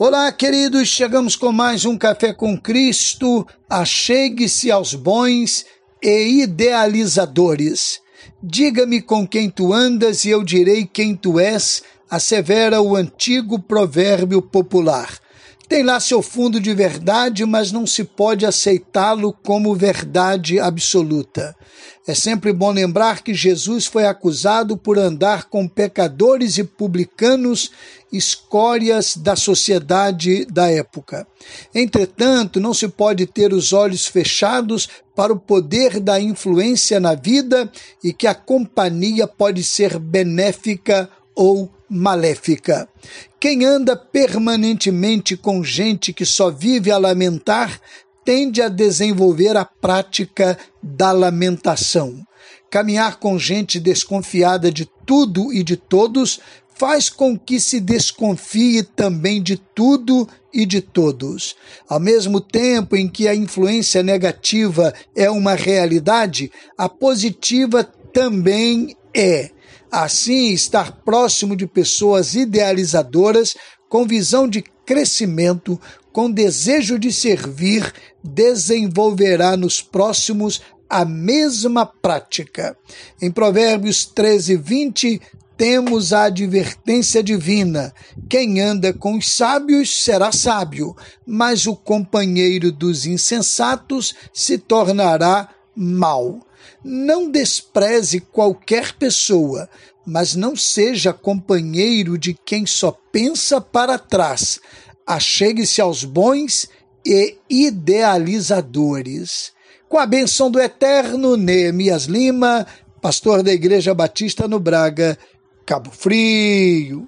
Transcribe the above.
Olá, queridos, chegamos com mais um Café com Cristo. Achegue-se aos bons e idealizadores. Diga-me com quem tu andas e eu direi quem tu és, assevera o antigo provérbio popular. Tem lá seu fundo de verdade, mas não se pode aceitá-lo como verdade absoluta. É sempre bom lembrar que Jesus foi acusado por andar com pecadores e publicanos, escórias da sociedade da época. Entretanto, não se pode ter os olhos fechados para o poder da influência na vida e que a companhia pode ser benéfica ou maléfica. Quem anda permanentemente com gente que só vive a lamentar tende a desenvolver a prática da lamentação. Caminhar com gente desconfiada de tudo e de todos faz com que se desconfie também de tudo e de todos. Ao mesmo tempo em que a influência negativa é uma realidade, a positiva também é. Assim, estar próximo de pessoas idealizadoras com visão de crescimento, com desejo de servir, desenvolverá nos próximos a mesma prática. Em Provérbios 13, 20, temos a advertência divina: quem anda com os sábios será sábio, mas o companheiro dos insensatos se tornará mau. Não despreze qualquer pessoa, mas não seja companheiro de quem só pensa para trás. Achegue-se aos bons e idealizadores. Com a benção do eterno Neemias Lima, pastor da Igreja Batista no Braga, Cabo Frio.